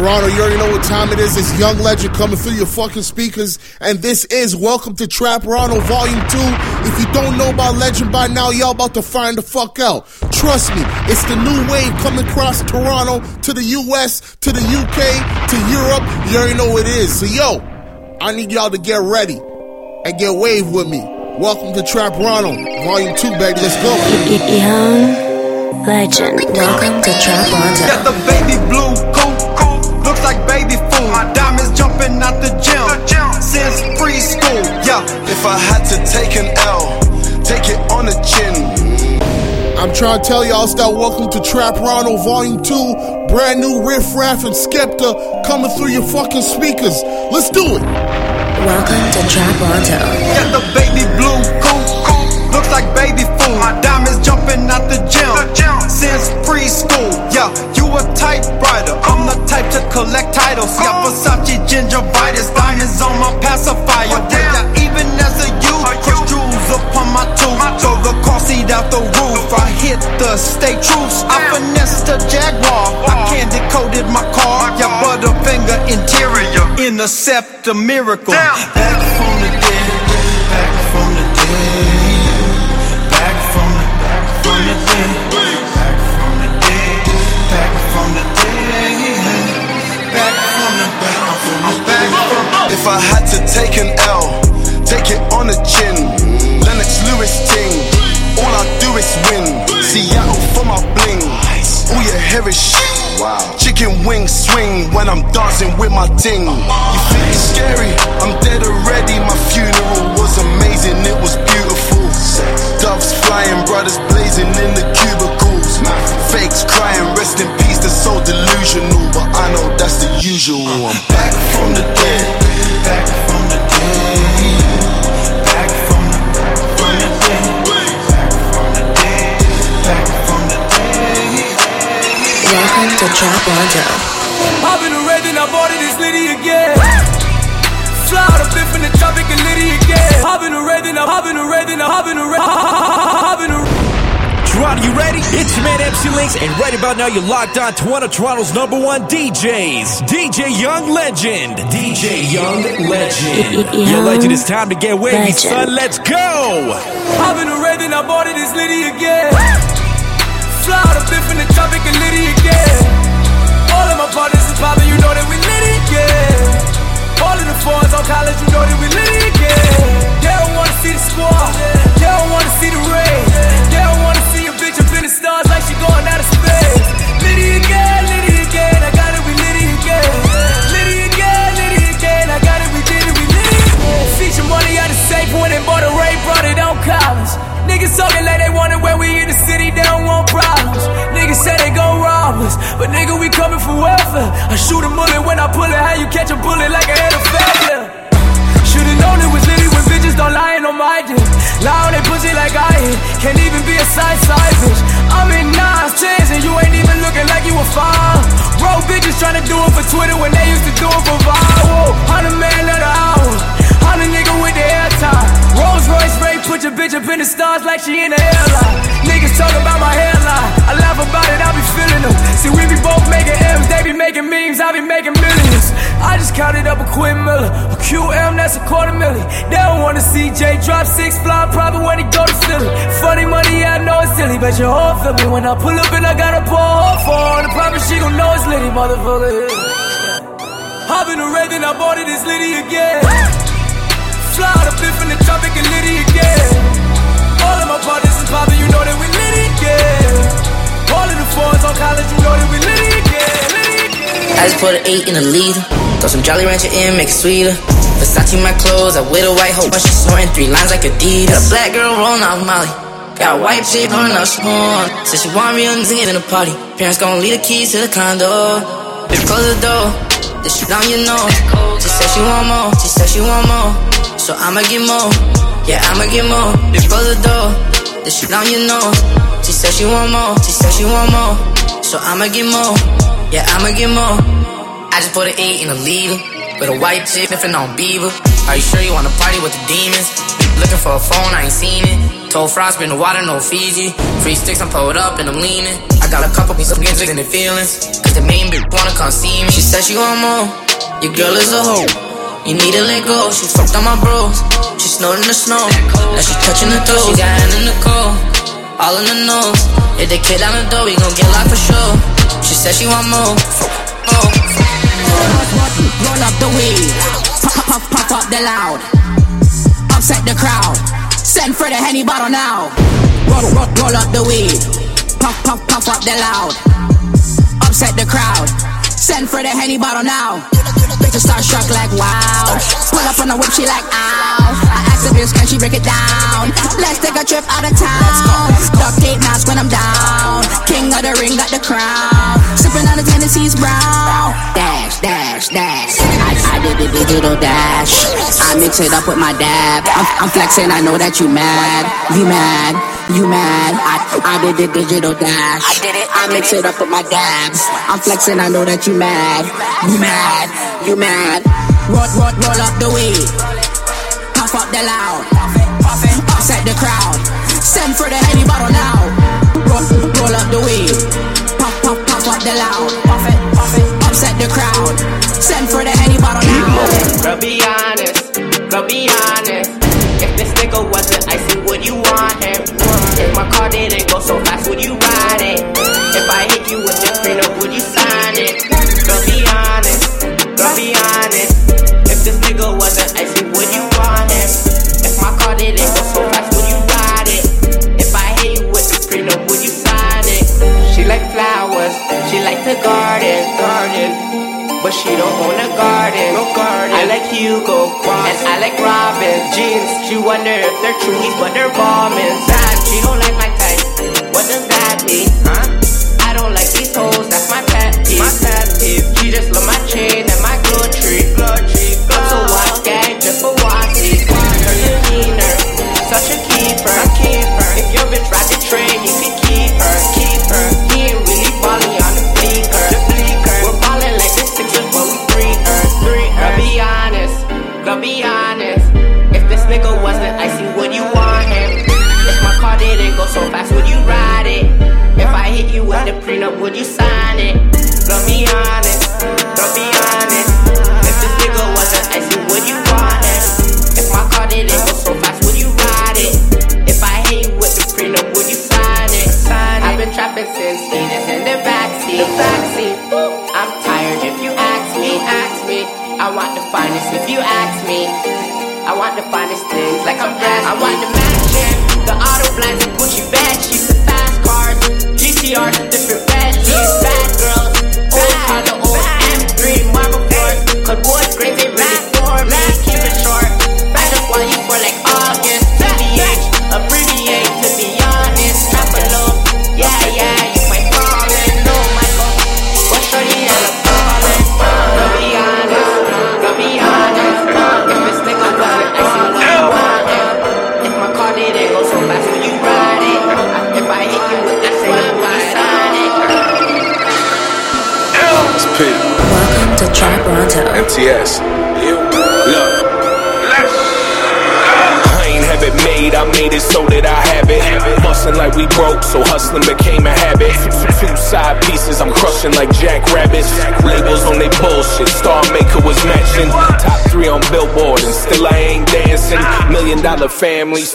Toronto, you already know what time it is. It's Young Legend coming through your fucking speakers. And this is Welcome to Trap Toronto Volume 2. If you don't know about Legend by now, y'all about to find the fuck out. Trust me, it's the new wave coming across Toronto to the US, to the UK, to Europe. You already know what it is. So yo, I need y'all to get ready and get wave with me. Welcome to Trap Toronto Volume 2, baby. Let's go. Young Legend, welcome to Trap Toronto. Got the baby blue coupe, looks like baby food. My diamonds jumping out the gym since preschool. Yeah, If I had to take an L, take it on the chin. I'm trying to tell y'all it's that Welcome to Trap Toronto Volume 2. Brand new Riff Raff and Skepta coming through your fucking speakers. Let's do it. Welcome to Trap Toronto. got the baby blue coupe, looks like baby food. My diamonds jumping out the gym since preschool. Yeah, you a typewriter, I'm the type to collect titles. Yeah, Versace gingivitis, diamonds on my pacifier. Yeah, even as a youth, crush jewels upon my tooth. Throw the car seat out the roof. I hit the state troops. I finessed a Jaguar. I candy coated my car. Yeah, butterfinger interior. Intercept a miracle. Back from the dead. Back from the dead. If I had to take an L, take it on the chin. Lennox Lewis ting, all I do is win. Seattle for my bling, all you hear is shit. Chicken wings swing when I'm dancing with my ting. You think it's scary? I'm dead already. My funeral was amazing, it was beautiful. Doves flying, brothers blazing in the cubicles. Fakes crying, rest in peace, they're so delusional. But I know that's the usual. I'm back from the dead. Back from the dead. Back from the back from the dead. Back from the dead. Back from the dead. Welcome to Trap Toronto. Hop in the red, then I bought it, it's Liddy again. Fly out a bit from the tropic and Liddy again. Hop in the red, then I hop in the red, then I hop in the red. Hop in the Toronto, you ready? It's your man MC Links, and right about now you're locked on to one of Toronto's number one DJs, DJ Young Legend. DJ Young Legend. Your legend, it's time to get wavy, Legend. son. Let's go. Hop in the red, then I bought it, it's Liddy again. Fly out a bit from the tropic and Liddy again. All of my partners is poppin', you know that we Liddy again. All of the fours on college, you know that we Liddy again. They don't wanna see the squad, they don't wanna see the rain. The stars like she going out of space. Liddy again, Liddy again, I got it, we Liddy again. Liddy again, Liddy again, I got it, we did it, we Liddy again. Feature money out the safe when they bought a Ray, brought it on college. Niggas talking like they want it when we in the city, they don't want problems. Niggas say they gon' rob us, but nigga, we coming for welfare. I shoot a bullet when I pull it, how you catch a bullet like a head of failure? Should've known it was litty when bitches don't lying on my dick. Lie on they pussy like I hit. Can't even be a side side bitch. I'm in nines, tens, and you ain't even looking like you a fine. Bro, bitches tryna do it for Twitter when they used to do it for viral. Hundred man of the hour. Hundred nigga with the airtime. Rolls Royce Ray, put your bitch up in the stars like she in the airline. Niggas talk about my hairline. I laugh about it, I be feeling them. See, we be both making M's, they be making memes, I be making counted up a Quinn Miller. A QM, that's a quarter million. They don't wanna see Jay drop six fly profit when he go to Philly. Funny money, I know it's silly, but your whole me when I pull up and I got a her for her. The profit, she gon' know it's litty, motherfucker. In the red, then I bought it, it's litty again. Fly out a bit from the tropic and litty again. All of my partners is poppin', you know that we litty again. All of the fours on college, you know that we litty again. Litty again. I just put an eight in a liter. Throw some Jolly Rancher in, make it sweeter. Versace my clothes, I wear the white hope. She snorting three lines like Adidas. Got a black girl rolling off Molly. Got a white chick rolling off Sean. Said she want real niggas in the party. Parents gon' leave the keys to the condo. Bitch, close the door. This shit on your nose. She said she want more. She said she want more. So I'ma get more. Yeah, I'ma get more. Bitch, close the door. This shit on your nose. She said she want more. She said she want more. So I'ma get more. Yeah, I'ma get more. I just put an eight in a liter. With a white chick sniffing on Beaver. Are you sure you wanna party with the demons? Looking for a phone, I ain't seen it. Told Frost, been the water, no Fiji. Free sticks, I'm pulled up and I'm leaning. I got a couple pieces of games in the feelings. Cause the main bitch wanna come see me. She said she want more. Your girl is a hoe. You need to let go. She fucked on my bros. She snowed in the snow. Now she touching the toes. She got hand in the cold. All in the nose. If the kid out the door, we gon' get locked for sure. She said she want more. Oh. Roll up the weed. Puff, puff, puff up the loud. Upset the crowd. Send for the Henny bottle now. Roll, roll, roll up the weed. Puff, puff, puff up the loud. Upset the crowd. Send for the Henny bottle now. Bitches start struck like wow. Pull up on the whip, she like ow. I ask the bitch, can she break it down? Let's take a trip out of town. Duct tape mask when I'm down. King of the ring, got the crown. On the Tennessee's brown. Dash, dash, dash. I, I did the digital dash. I mix it up with my dab. I'm, I'm flexing, I know that you mad. You mad, you mad. I, I did the digital dash. I did it. I mix it up with my dabs. I'm flexing, I know that you mad. You mad, you mad. Roll, roll, roll up the weed. Puff up the loud. Upset the crowd. Send for the Henny bottle now. Roll, roll up the weed. Puff, puff, puff up the loud. Upset the crowd. Send for the Henny bottle now. Girl, be honest, girl, be honest. If this nigga wasn't icy, would you want him? If my car didn't go so fast, would you ride to garden, garden. But she don't own a garden. No garden. I like Hugo and I like Robin jeans. She wonder if they're truies, but they're bombing. Sad. She don't like my type. What does that mean? Huh? I don't like these hoes. That's my pet peeve. My pet peeve. She just love my Girl, be honest. If this nigga wasn't icy, would you want him? If my car didn't go so fast, would you ride it? If I hit you with the prenup, would you sign it?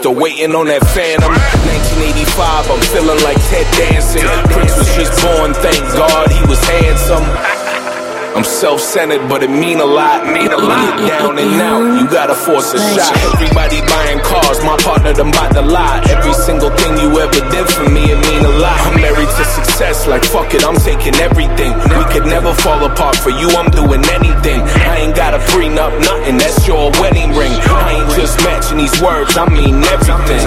Still waiting on that phantom. 1985, I'm feeling like Ted Danson. Prince was just born, thank God he was handsome. I'm self-centered, but it mean a lot. Mean a lot. Down and out, you gotta force a shot. Everybody buying cars, my partner done bought the lot. Every single thing you ever did for me, it mean a lot. I'm married to success, like fuck it, I'm taking everything. We could never fall apart. For you, I'm doing anything. These words. I mean everything.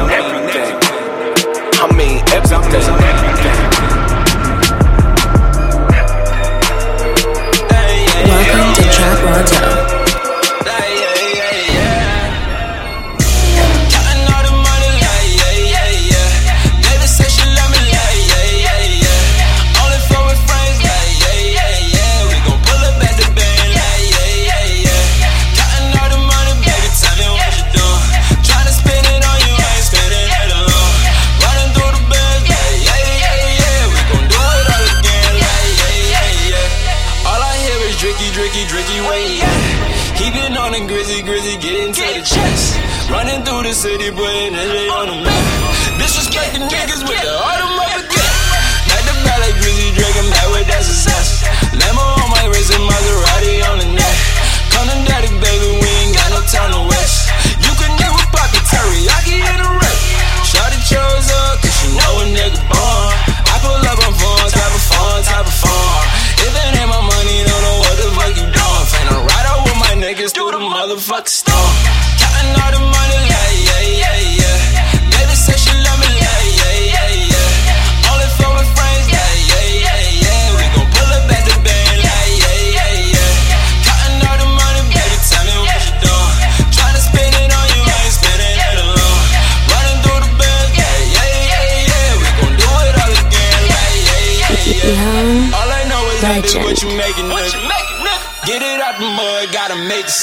I mean everything. Welcome to Trapronto.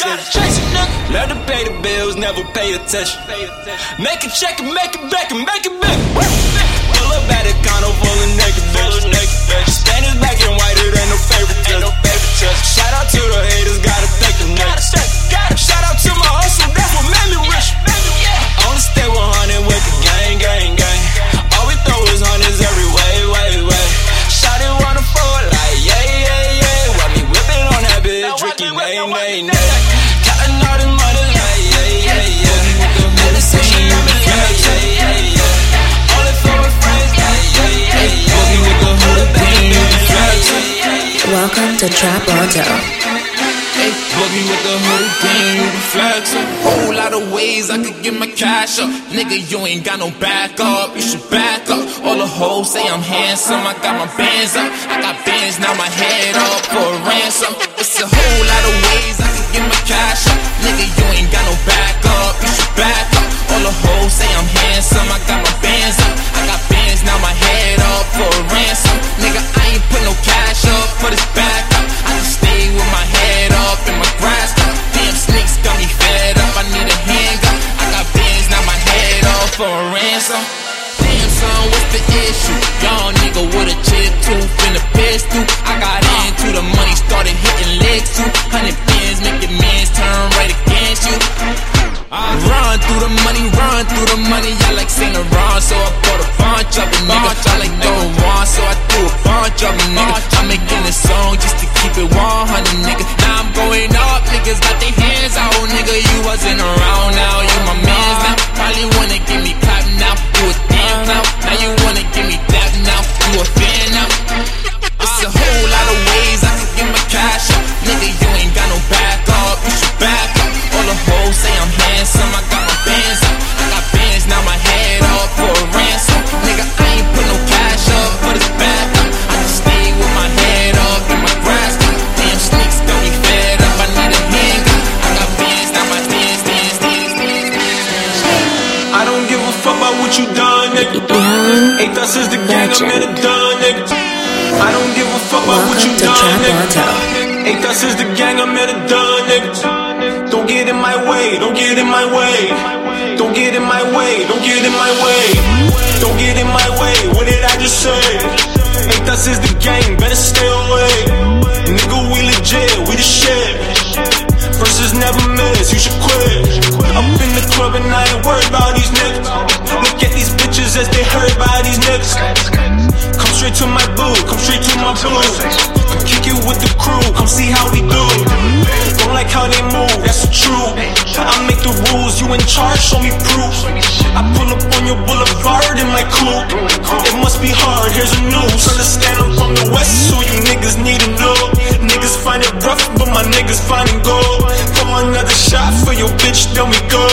Gotta chase it, nigga. Learn to pay the bills, never pay attention. Make a check and make it back and make it back. Pull up at a condo full of niggas, bitch. up. Nigga, you ain't got no backup. You should back up. All the hoes say I'm handsome. I got my bands up. I got bands, now my head up for a ransom. get in my way. Don't get in my way. Don't get in my way. Don't get in my way. What did I just say? Ain't that is the game. Better stay away. Nigga, we legit. We the shit. Verses never miss. You should quit. I'm in the club and I ain't worried about these niggas. Look at these bitches as they hurt by these niggas. Come straight to my booth, Come straight to my booth. Kick it with the crew. Come see how we do don't like how they move, that's true. I make the rules, you in charge, show me proof. I pull up on your boulevard in my coupe. It must be hard, here's the news. Understand I'm from the west, so you niggas need to know. Niggas find it rough, but my niggas finding gold. Come another shot for your bitch, then we go.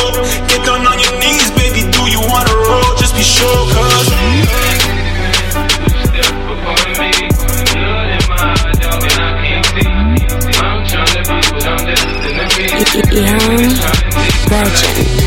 Get down on your knees, baby, do you wanna roll? Just be sure, cause. Young Legend.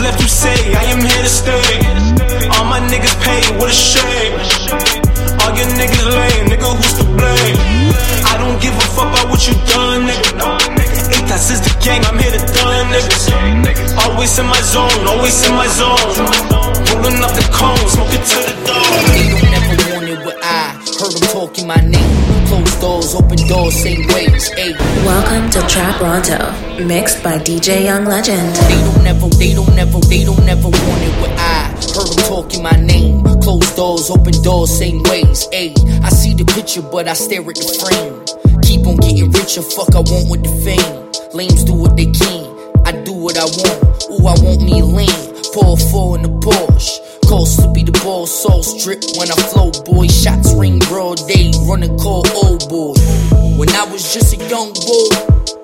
left you say I am here to stay. All my niggas paid, what a shame. All your niggas lame, nigga. Always in my zone, always in my zone. Rolling up the cone, smoking to the dawn. They don't never want it what I heard them talking my name. Closed doors, open doors, same ways. Ayy. Welcome to Trapronto, mixed by DJ Young Legend. They don't never, they don't never, they don't never want it what I heard them talking my name. Closed doors, open doors, same ways. Ayy. I see the picture, but I stare at the frame. Keep on getting richer, fuck I want with the fame. Lames do what they can, I do what I want. I want me lean. Four four in the Porsche. Cost to be the ball, soul strip when I flow, boy. Shots ring broad day, running call old boy. When I was just a young boy,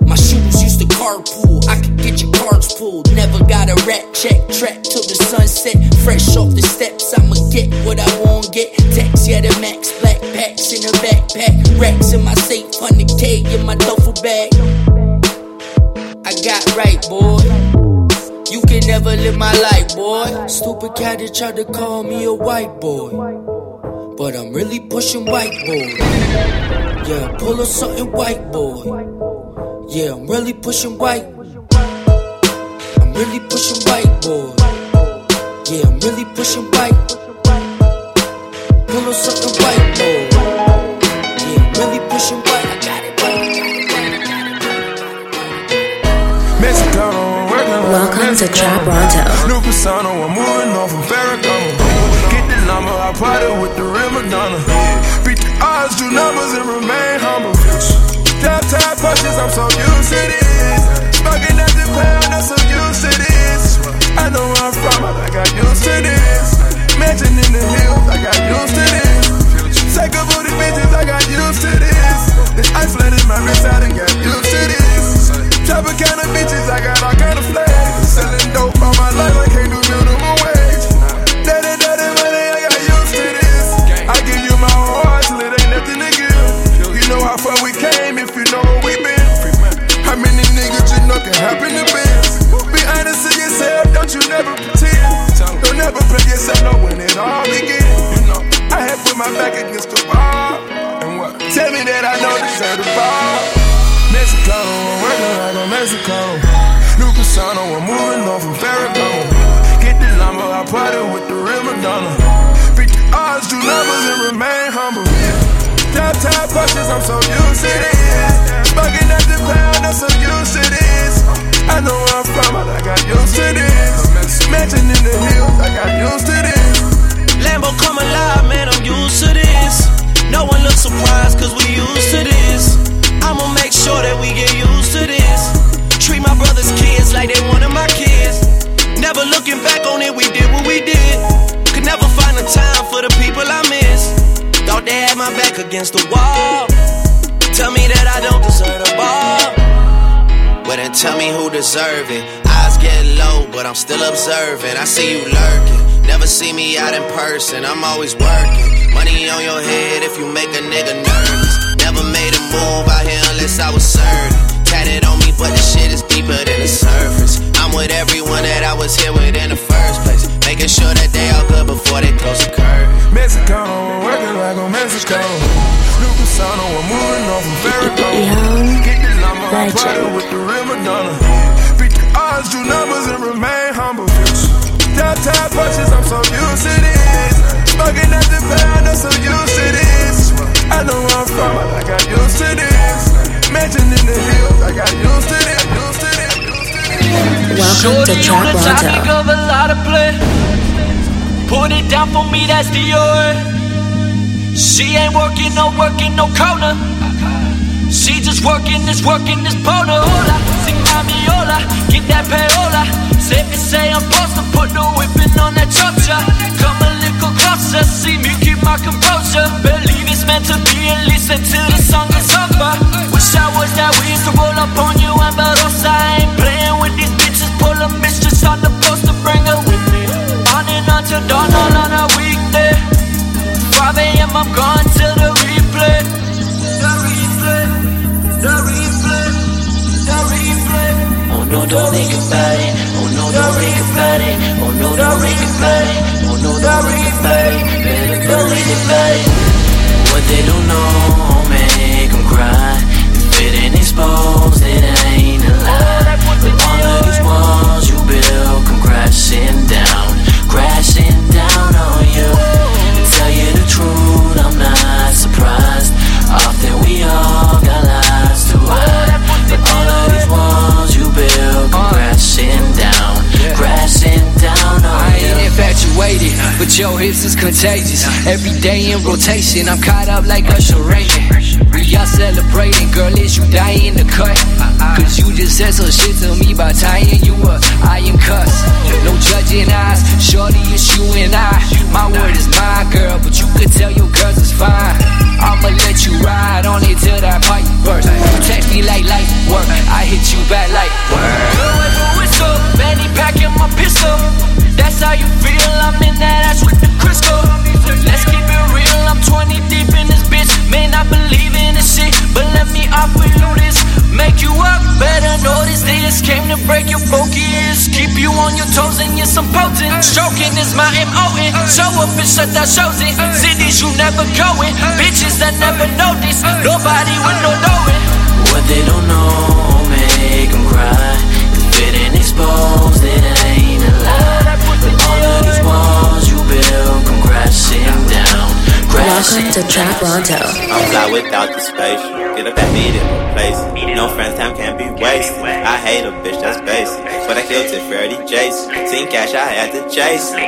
my shoes used to carpool. I could get your cards pulled. Never got a rat check, track till the sunset. Fresh off the steps, I'ma get what I want, get. Text, yeah, the max, black packs in a backpack. Racks in my safe, 100k in my duffel bag. I got right, boy. You can never live my life, boy. Stupid cat that tried to call me a white boy. But I'm really pushing white boy. Yeah, pull up something white boy. Yeah, I'm really pushing white. I'm really pushing white boy. Yeah, I'm really pushing white. Pull up something white boy. Yeah, I'm really pushing white. Welcome to Trapronto. New persona, I'm moving from. Get the number, I party with the real Madonna. Beat the odds, do numbers, and remain humble. Tap punches, I'm so used to this. At the pound, so used to see you lurking. Never see me out in person. I'm always working. Money on your head if you make a nigga nervous. Never made a move out here unless I was certain. Tatted on me, but the shit is deeper than the surface. I'm with everyone that I was here with in the first place. Making sure that they all good before they close the curtain. Mexicano, working like a Mexicano. New persona, I'm moving on from Ferragamo. Get the number, I party with the real Madonna. Beat the odds, do numbers, and remain humble. Tap tap punches, I'm so used to this. Smoking at the pound, I'm so used to this. I know where I'm from, I got used to this. Mansion in the hills, I got used to this. Used to this. Welcome to Shorty Trap on the topic of a lot of play. Put it down for me, that's the word. She ain't working, no working, no corner. She just working this, working this pona. Hola, sing mami, hola, get that payola. Me say I'm supposed to put no whipping on that chocha. Come a little closer, see me keep my composure. Believe it's meant to be, and listen till the song is over. Wish I was that used to roll up on you, and Barossa. I ain't playing with these bitches, pull a mistress on the to bring her with me. On and on till dawn, all on a weekday. 5 a.m. I'm gone till the replay. The replay, the replay, the replay. Oh no, don't think about it buddy. Oh no, the Ricky buddy. Oh no, the What they don't know cry. If it ain't exposed, it ain't a lie. But all of these walls you build come crashing. With your hips is contagious. Every day in rotation, I'm caught up like a Raymond. We are celebrating, girl, is you dying to cut? Cause you just said some shit to me by tying you Stroking is my M.O.N. Show up and shut down shows in cities you never going. Bitches that never notice, nobody would know knowing. What they don't know make them cry. If it ain't exposed, it ain't a lie. But all of these walls you build come crashing down. Welcome to Trap Ronto. I'm fly without the space. Get up and beat it, replace it. No friends, time can't be wasted. I hate a bitch that's basic. But I killed it, Freddie Jason. Seen cash, I had to chase it.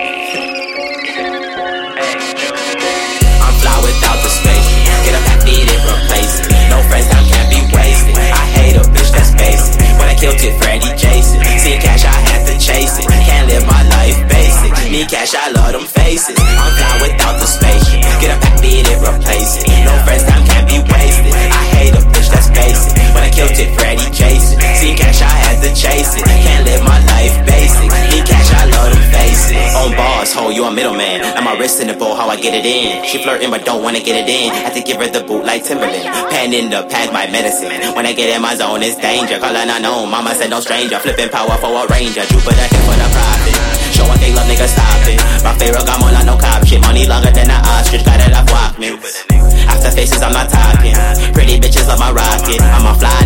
I'm fly without the space. Get up and beat it, replace it. No friends, time can't be wasted. I hate a bitch that's basic. When I killed it, Freddie Jason. Seen cash, I had to chase it. Can't live my life basic. Need cash, I love them faces. I'm fly without the space. Get up and beat it, replace it. No friends, time can't be wasted. I hate a bitch that's basic. Killed it, Freddie Jason. Seen cash, I had to chase it. Can't live my life basic. Need cash, I love them faces. On bars, ho, you a middleman. And my wrist in the bowl, how I get it in. She flirting, but don't wanna get it in. Had to give her the boot like Timberland. Pen in the pad, my medicine. When I get in my zone, it's danger. Call her unknown. Mama said no stranger. Flipping power for a ranger. Jupiter hit for the profit. Show what they love, nigga, stop it. My favorite got more like no cop shit. Money longer than an ostrich. Got it off Walkmans. After faces, I'm not talking. Pretty bitches love my rocket. I'm a fly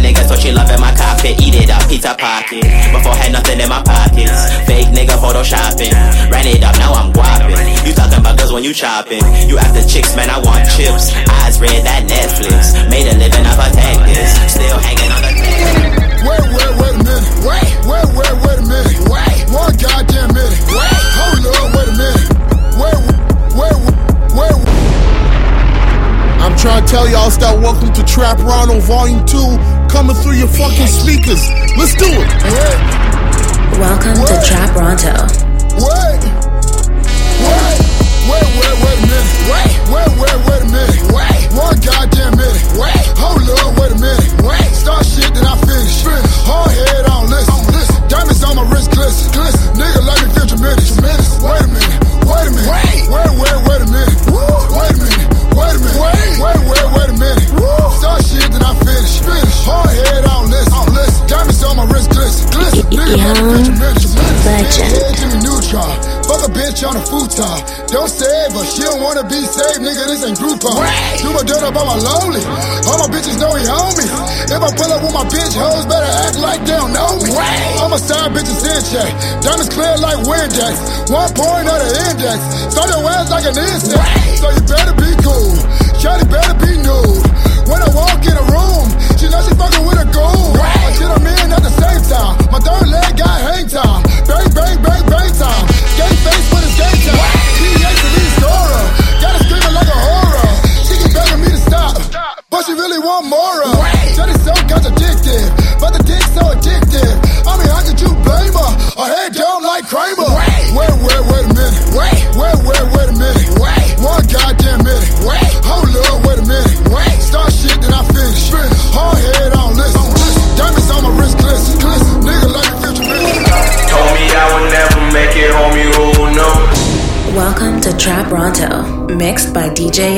she loving my. Eat it up, pizza pocket. Before had nothing in my pockets. Fake nigga photoshopping. Ran it up, now I'm guapping. You talking about girls when you chopping. You after chicks, man, I want chips. Eyes red, that Netflix. Made a living off a this. Still hanging on the Wait, wait, wait a minute. Wait, wait, wait, wait a minute. Wait, one goddamn minute. Wait, hold up, wait a minute. Wait, wait, wait, wait. I'm trying to tell y'all start welcome to Trapronto Volume 2 coming through your fucking speakers. Let's do it. Welcome to Trapronto. Wait, wait, wait, wait, wait a minute. Wait, wait, wait, wait a minute. Wait, one goddamn minute. Wait, hold up, wait a minute. Wait, start shit that I finish. Hard head on listen. Diamonds on my wrist glisten. glisten. Nigga let me feel tremendous. tremendous. Wait a minute. Wait a minute. Wait, wait, wait, wait a minute. Wait a minute. Wait a minute. Wait, wait, wait, wait a minute. Start shit that I finish. Hard head on listen. on listen. Diamonds on my wrist glisten. glisten. Nigga let me feel. Legend. Jimmy Neutron. Fuck a bitch on a futon. Don't save her, she don't wanna be saved, nigga. This ain't Groupon. Do my dirt up on my lonely. All my bitches know he on me. If I pull up with my bitch hoes, better act like they don't know me. All my side bitches in check. Diamonds clear like Windex. One point of the index. Start your ass like an insect. So you better be cool. Shawty better be nude. When I walk in a room, she know she fucking with a goon. I get them in at the same time. My third leg got hang time. Bang, bang, bang, bang time. Gay face with his gay time. PDA to lead scorer. Got her screaming like a horror. She keep begging me to stop, but she really want more of. Shawty so contradictive, but the dick so addictive. I mean, how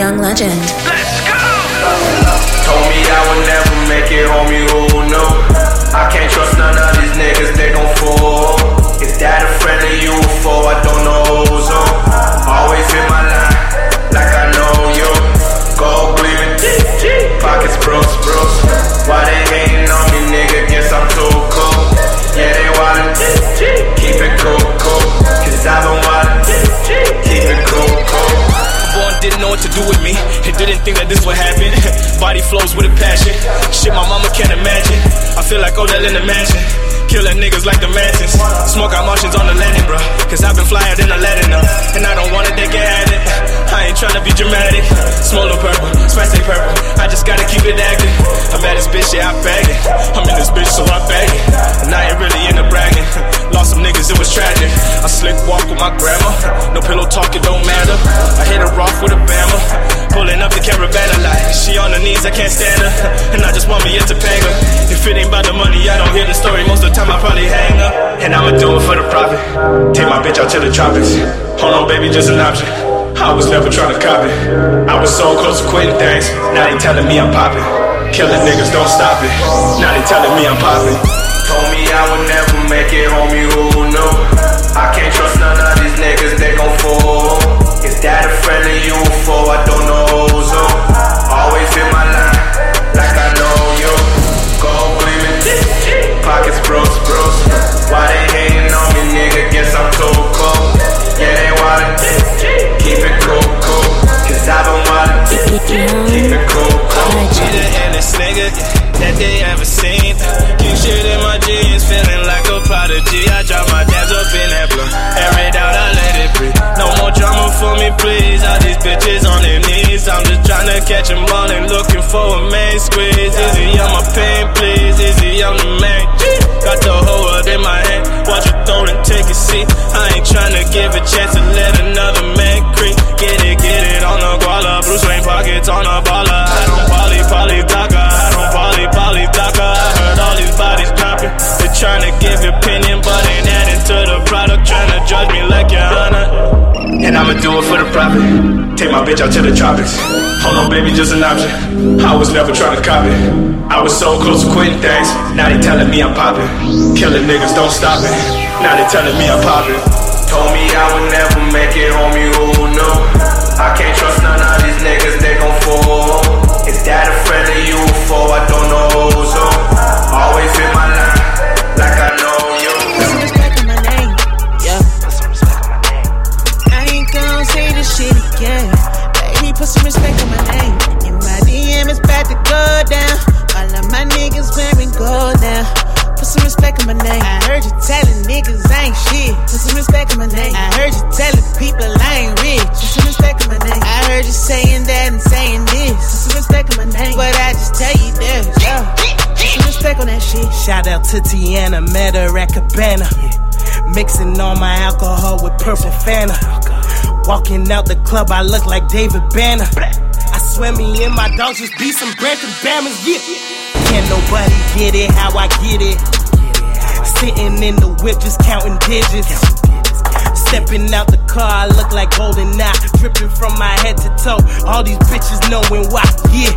Young Legend. Think that this would happen. Body flows with a passion. Shit, my mama can't imagine. Feel like Odell in the mansion. Killing niggas like the mansions. Smoke out Martians on the landing, bro. Cause I've been flyer than Aladdin, uh. And I don't want it, they can have it. I ain't tryna be dramatic. Small little purple, spicy purple. I just gotta keep it active. I'm at this bitch, yeah, I bag it. I'm in this bitch, so I bag it. And I ain't really into bragging. Lost some niggas, it was tragic. I slick walk with my grandma. No pillow talk, it don't matter. I hit her off with a bammer. Pulling up the caravan like she on her knees, I can't stand her. And I just want me into Topanga. If it ain't about the money, I don't hear the story most of the time. I probably hang up. And I'ma do it for the profit. Take my bitch out to the tropics. Hold on, baby, just an option. I was never trying to copy. I was so close to quitting things. Now they telling me I'm popping. Killing niggas, don't stop it. Now they telling me I'm popping. Told me I would never make it, homie, who knew? I can't trust none of these niggas, they gon' fall. Is that a friend of you for? I trying to catch them all and looking for a main squeeze. Easy on my pain, please. Easy on the main. Got the whole world in my hand. Watch it throw and take a seat. I ain't trying to give a chance to let another I'ma do it for the profit. Take my bitch out to the tropics. Hold on, baby, just an option. I was never trying to copy. I was so close to quitting things. Now they telling me I'm popping. Killing niggas, don't stop it. Now they telling me I'm popping. Told me my name. I heard you telling niggas I ain't shit. Put some respect on my name. I heard you telling people I ain't rich. Put some respect on my name. I heard you saying that and saying this. Put some respect on my name. But I just tell you this, yeah. Put some respect on that shit. Shout out to Tiana, met her at Cabana. Mixing all my alcohol with purple Fanta. Walking out the club, I look like David Banner. I swear me and my dogs just be some Brandon Bammers, yeah. Can't nobody get it how I get it. Sitting in the whip, just counting digits. Stepping out the car, I look like golden eye. Dripping from my head to toe. All these bitches knowing why, yeah.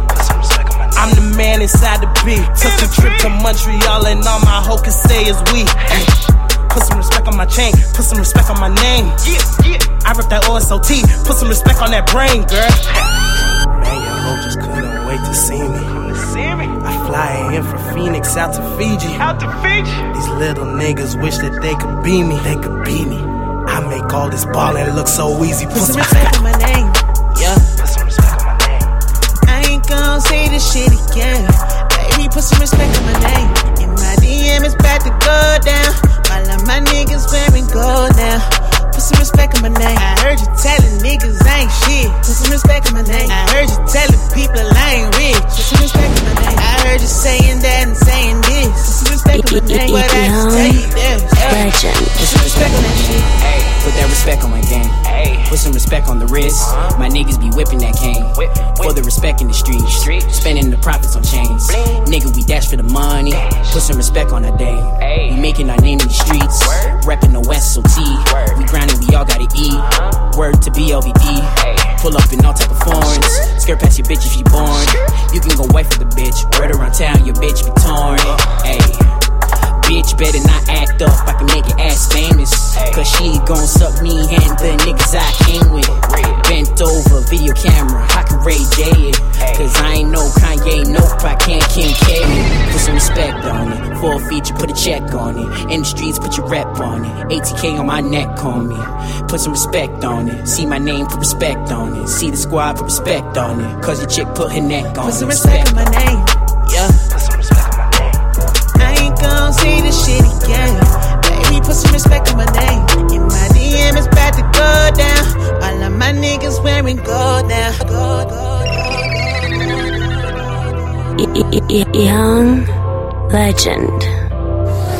I'm the man inside the beat. Took a trip to Montreal and all my hoe can say is we. Put some respect on my chain, put some respect on my name. Yeah, yeah. I rip that OSOT, put some respect on that brain, girl. Man, your hoe just couldn't wait to see me. I fly in from Phoenix out to Fiji. Out to Fiji. These little niggas wish that they could be me. They could be me. I make all this ballin' look so easy. Put some respect on my name, yeah. Put some respect on my name. I ain't gon' say this shit again. Baby, put some respect on my name. In my DM, it's about to go down. All of my niggas wearing gold now. Put some respect on my name. I heard you telling niggas I ain't shit. Put some respect on my name. I heard you telling people I ain't rich. Put some respect on my name. I heard you saying that and saying this. Put some respect on my name. But I just tell you this. Put some respect on that shit. Put that respect on my game. Put some respect on the wrist. Uh-huh. My niggas be whipping that cane. For the respect in the streets. Spending the profits on chains. Nigga, we dash for the money. Put some respect on our day. We making our name in the streets. Repping the West OT. We grinding, we all gotta eat. Word to BLVD. Pull up in all type of foreigns. Skirt past your bitch if she born. You can go wife for the bitch. Word around town, your bitch be torn. Hey. Bitch better not act up, I can make your ass famous. Cause she gon' suck me and the niggas I came with. Bent over, video camera, I can Ray J it. Cause I ain't no Kanye, nope, I can't Kim K it. Put some respect on it. For a feature, put a check on it. In the streets, put your rep on it. ATK on my neck on me. Put some respect on it. See my name, put respect on it. See the squad, put respect on it. Cause your chick put her neck on it. respect on my name, yeah. Put some respect on my name. I gon' see this shit again. Baby, put some respect on my name. In my DM, is bad to go down. All of my niggas wearing gold now. Gold, gold, gold, Young legend.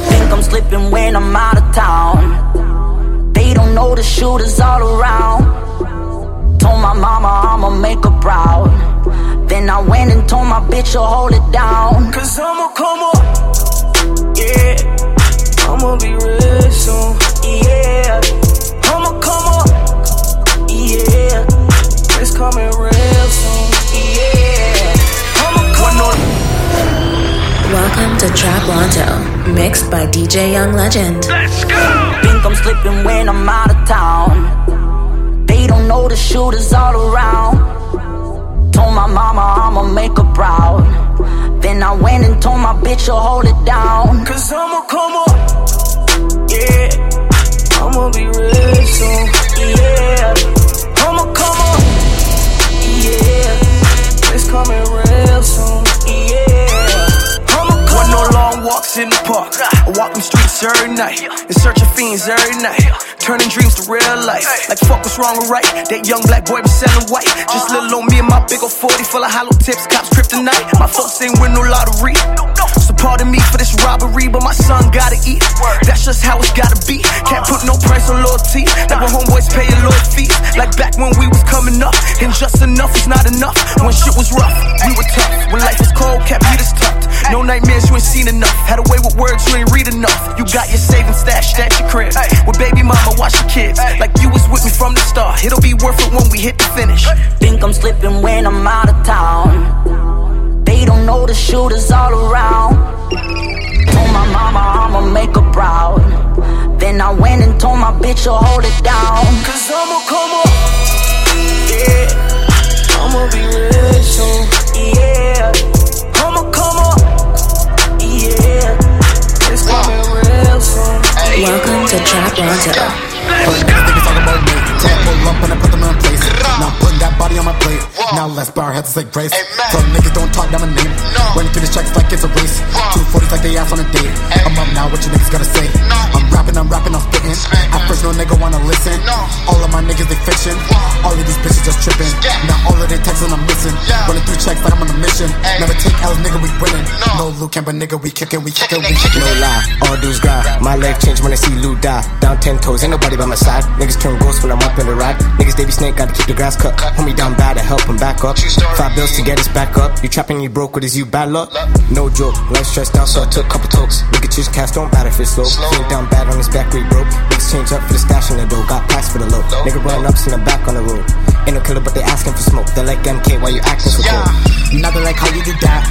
Think I'm slipping when I'm out of town. They don't know the shooters all around. Told my mama I'ma make her proud. Then I went and told my bitch to hold it down. Cause I'ma come up yeah. I'ma be real soon, yeah. I'ma come up, yeah. It's coming real soon, yeah. I'ma come up. Welcome to Trapronto, mixed by DJ Young Legend. Let's go! Think I'm slipping when I'm out of town. They don't know the shooters all around. Told my mama I'ma make her proud. Then I went and told my bitch to hold it down. Cause I'ma come up, yeah. I'ma be real soon, yeah. I'ma come up, yeah. It's coming real soon, yeah. I'ma come Want no long walks in the park. I walk them streets every night. In search of fiends every night. Turning dreams to real life. Like fuck what's wrong or right. That young black boy be selling white. Just little on me and my big old 40 full of hollow tips. Cops kryptonite. My folks ain't win no lottery. So pardon me for this robbery, but my son gotta eat. That's just how it's gotta be. Can't put no price on loyalty. Like when homeboys pay a lawyer fees. Like back when we was coming up. And just enough was not enough. When shit was rough, we were tough. When life was cold, kept Peters tucked. No nightmares, you ain't seen enough. Had a way with words, you ain't read enough. You got your savings stashed at your crib. With baby mama, watch your kids. Like you was with me from the start. It'll be worth it when we hit the finish. Think I'm slipping when I'm out of town. They don't know the shooters all around. Told my mama I'ma make her proud. Then I went and told my bitch to hold it down. Cause I'ma come up, yeah. I'ma be real soon, yeah. Welcome to Trap place. Now I'm putting that body on my plate. Now let's bow our heads and say grace. So niggas don't talk down my name. Running through the checks like it's a race. Two forties like they ass on a date. I'm up now, what you niggas gotta say? I'm rapping, I'm rapping, I'm spitting. At first, no nigga wanna listen. All of my niggas, they fiction. All of these bitches just tripping. Now all of their texts I'm missing. Running through checks like I'm on a mission. Never take L's, nigga, we winning. No Luke, but nigga, we kicking, we kicking, we kicking. No lie, all dudes grind. My life changed when I see Lou die. Down ten toes, ain't nobody by my side. Niggas turn ghosts when I'm up in the ride. Niggas, they be snake, gotta keep the grass cut. Hold me down bad to help him back up. Five bills to get us back up. You trapping, you broke, what is you bad luck? No joke, life stressed out, so I took a couple tokes. Nigga, choose cast, don't bad if it's slow. Feel down bad on his back, we broke. Niggas change up for the stash in the dough, got packs for the low. Nigga run ups in the back on the road. Ain't no killer, but they asking for smoke. They like MK, why you acting so cold? Nothing like how you do that.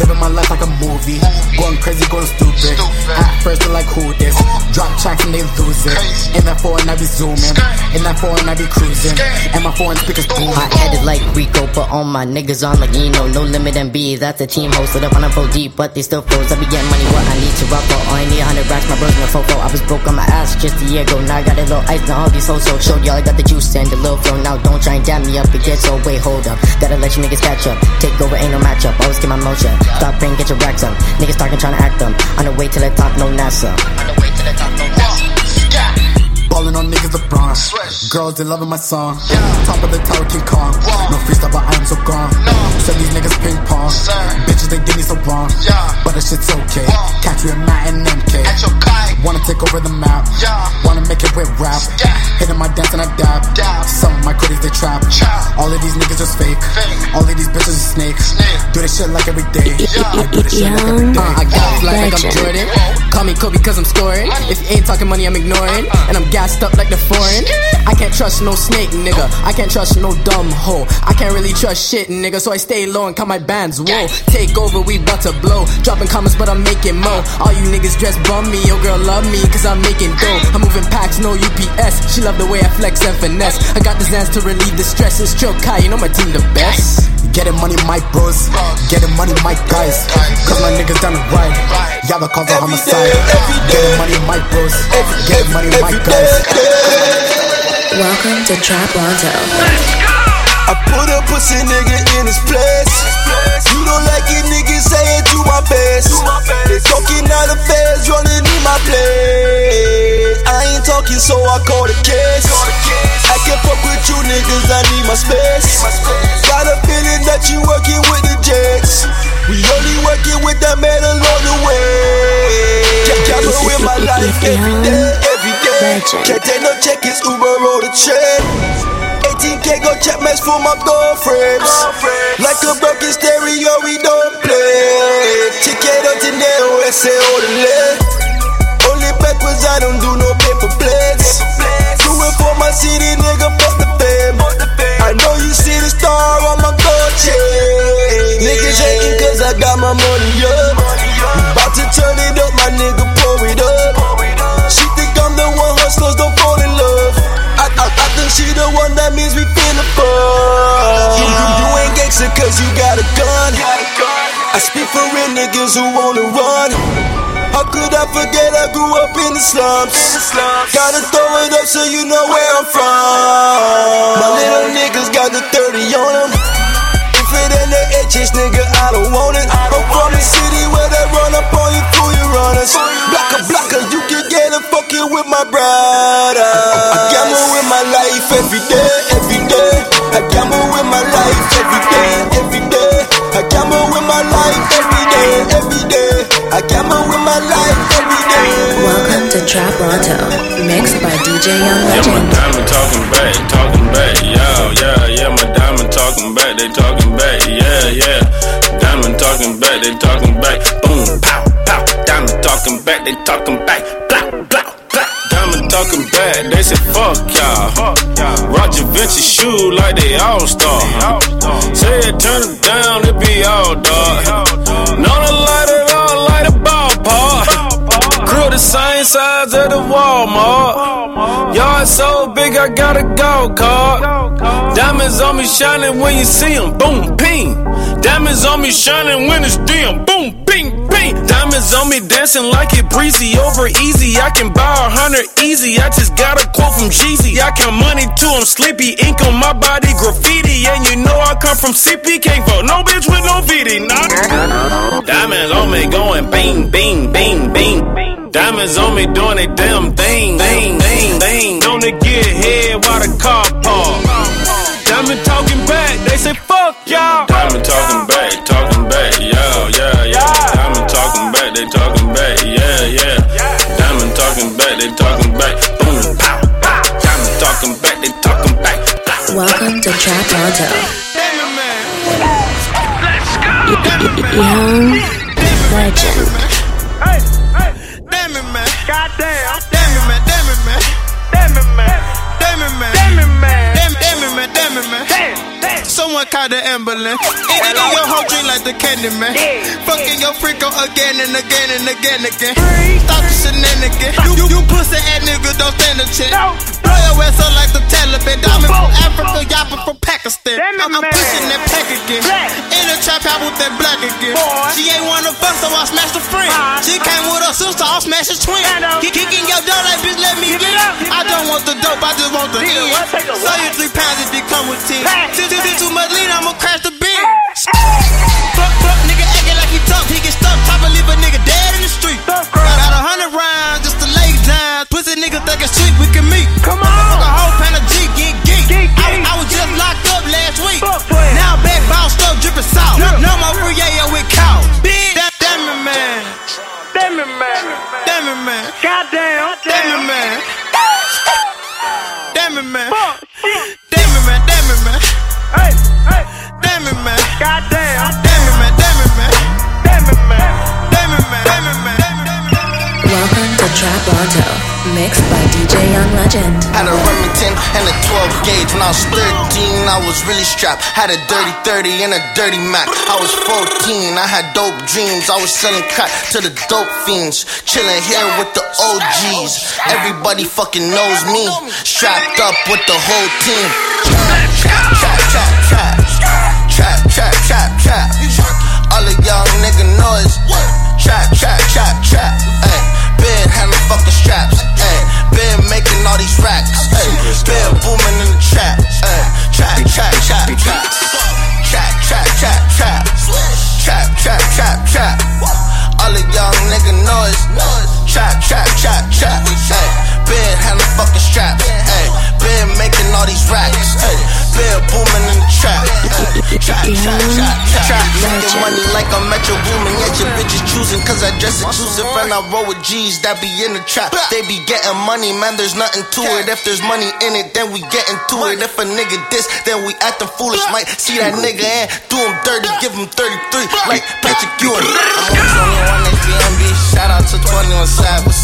Living my life like a movie. Going crazy, going stupid. At first, they're like, who this? Drop tracks and they lose it. In that foreign, I be zooming. In that foreign, I be cruising. And my foreign speakers booming. Hot headed like Rico, but all my niggas on like Eno. No limit and B, that's the team hosted up on a pro deep, but they still froze. I be getting money, what I need to rock for. Oh, I need 100 racks, my bros in the fofo. I was broke on my ass just a year ago. Now I got a little ice, now all these hoes so showed y'all I got the juice and the little flow. Now don't try and damn me up, it gets so wait, hold up. Gotta let you niggas catch up. Take over, ain't no matchup. Always get my motion. Stop praying, get your racks up. Niggas talking, trying to act them. On the way to the top, no NASA. On the way to the top, no NASA. Ballin' on niggas LeBron. Girls, they loving my song. Yeah. Top of the tower, King Kong. No freestyle, but I am so gone. No. Send these niggas ping pong. Bitches, they give me so wrong. Yeah. But that shit's okay. Catch you at Matt and MK. Wanna take over the map. Wanna make it with rap. Hitting my dance and I dab. Some of my critics, they trap. All of these niggas just fake. fake. All of these bitches are snakes. Do this shit like every day. I do this shit like every day. Uh, I got fly like I'm Jordan. Call me Kobe cause I'm scoring. If you ain't talking money, I'm ignoring. And I'm gassed up like the foreign. I can't trust no snake, nigga. I can't trust no dumb hoe. I can't really trust shit, nigga. So I stay low and count my bands. Whoa, take over, we bout to blow. Dropping comments, but I'm making mo. All you niggas dress bum me. Your girl love me cause I'm making dough. I'm moving packs, no UPS. She love the way I flex and finesse. I got the Zans to relieve the stress. It's Joe Kai, you know my team the best. Getting money, my bros. Getting money, my guys. Cause my niggas down the ride. Y'all the cause of homicide. Getting money, my bros. Getting money, my guys. Welcome to Trapronto. I put a pussy nigga in his place. You don't like it, niggas say it to my face. They talking out of face, running in my place. I ain't talking, so I call the case. I can't fuck with you niggas, I need my space. Got a feeling that you working with the jets. We only working with the man along the way. Camera with my life every day, every day. Can't take no check, it's Uber or the train. 18k go check mess for my girlfriends. Like a broken stereo, we don't play. Ticket on dinero, ese orderly. Only backwards, I don't do no paper plates. Do it for my city, nigga, fuck the fame. I know you see the star on my gold chain. Niggas hating cause I got my money up. About to turn it up, my nigga, pour it up. She think I'm the one, hustlers don't she the one, that means we feel the. You, you, ain't gangster cause you got a gun. I speak for real niggas who wanna run. How could I forget I grew up in the slums? Gotta throw it up so you know where I'm from. My little niggas got the 30 on them. If it ain't the H's, nigga, I don't want it. I'm from the city where they run up on you runners. Blocker, blocker, you can get it fucking with my brother. I gamble with my life every day, every day. I gamble with my life every day, every day. I gamble with my life every day, every day. I gamble with my life every day. Welcome to Trapronto, mixed by DJ Young Legend. Yeah, my Legend. diamond talking back, talking back, yeah, yeah, yeah. My diamond talking back, they talking back, yeah, yeah. Diamond talking back, they talking back, boom, pow, pow. Diamond talking back, they talking back, blah, blah, blah. Diamond talking back, they say fuck y'all. Roger Vinci shoe like they all star. Say it, turn it down, it be all dog. Know the light it all like a ballpark. Crew the same size as the Walmart. Yard so big, I got a gold card. Diamonds on me shining when you see see 'em, boom, ping. Diamonds on me shining when it's dim, boom, ping, ping. Diamonds on me dancing like it breezy over easy. I can buy a hundred easy. I just got a quote from Jeezy. I count money too, I'm sleepy. Ink on my body, graffiti. And you know I come from CP. Can't no bitch with no VD, nah. Diamonds on me going bing, bing, bing, bing. Diamonds on me doing a damn thing, thing, thing, thing. Don't they get head while the car park? Diamond talking back, they say fuck y'all. Diamond talking back, talking back, yeah, yeah, yeah. Diamond talking back, they talking back, yeah, yeah. Diamond talking back, they talking back, boom, pow, pow. Diamond talking back, they talking back. Welcome to Trapronto. Young Legend. It, man. It, man. Someone called the ambulance. Eating in your whole dream like the candy man. Fucking your freako again and again and again and again. Stop the shenanigans. You, you, you pussy ass nigga don't stand a chance. Blow your ass up like the Taliban. Diamond from Africa, yapping from Pakistan. I'm, I'm pushing that pack again. In the trap house with that black again. She ain't wanna fuck, so I smashed her friend. She came with her sister, I'll smash her twin. Kick- Kicking your door like bitch, let me get I don't want the dope, I just want the head. So you three pounds if you come with ten. Since you did too much lean, I'ma crash the bin. Fuck, fuck, nigga acting like he tough, he get stuck. Top leave a nigga dead in the street. Got a hundred rounds just to lay down. Pussy nigga think it's cheap, we can meet. Come on, up. No, no more free yeah with cow. Bitch, that damn it, man. Damn it, man. Damn it, man. Goddamn. Damn it, man. Damn it, man. Damn it, Trapronto, mixed by DJ Young Legend. Had a Remington and a 12 gauge. When I was 13, I was really strapped. Had a dirty 30 and a dirty Mac. I was 14, I had dope dreams. I was selling crack to the dope fiends. Chilling here with the OGs. Everybody fucking knows me. Strapped up with the whole team. Trap, trap, trap, trap. Trap, trap, trap, trap. All of y'all nigga noise. Trap, trap, trap, trap. Ay. Been handling fucking straps. Been making all these racks. Been booming in the trap. Trap, trap, trap, trap. Trap, trap, trap, trap. Trap, trap, trap, trap. All of y'all nigga noise. Trap, trap, trap, trap. Ay. Been handling fucking straps. Ay. Been making all these racks. Hey, been booming in the trap. Hey, trap, trap, trap, trap. Making money like I'm Metro Boomin. Yet your bitches choosing cause I dress exclusive and I roll with G's that be in the trap. They be getting money, man, there's nothing to it. If there's money in it, then we get into it. If a nigga diss, then we acting foolish. Might see that nigga and do him dirty, give him 33 like Patrick Ewing. I'm on 21 HBMB, shout out to 21 Savage.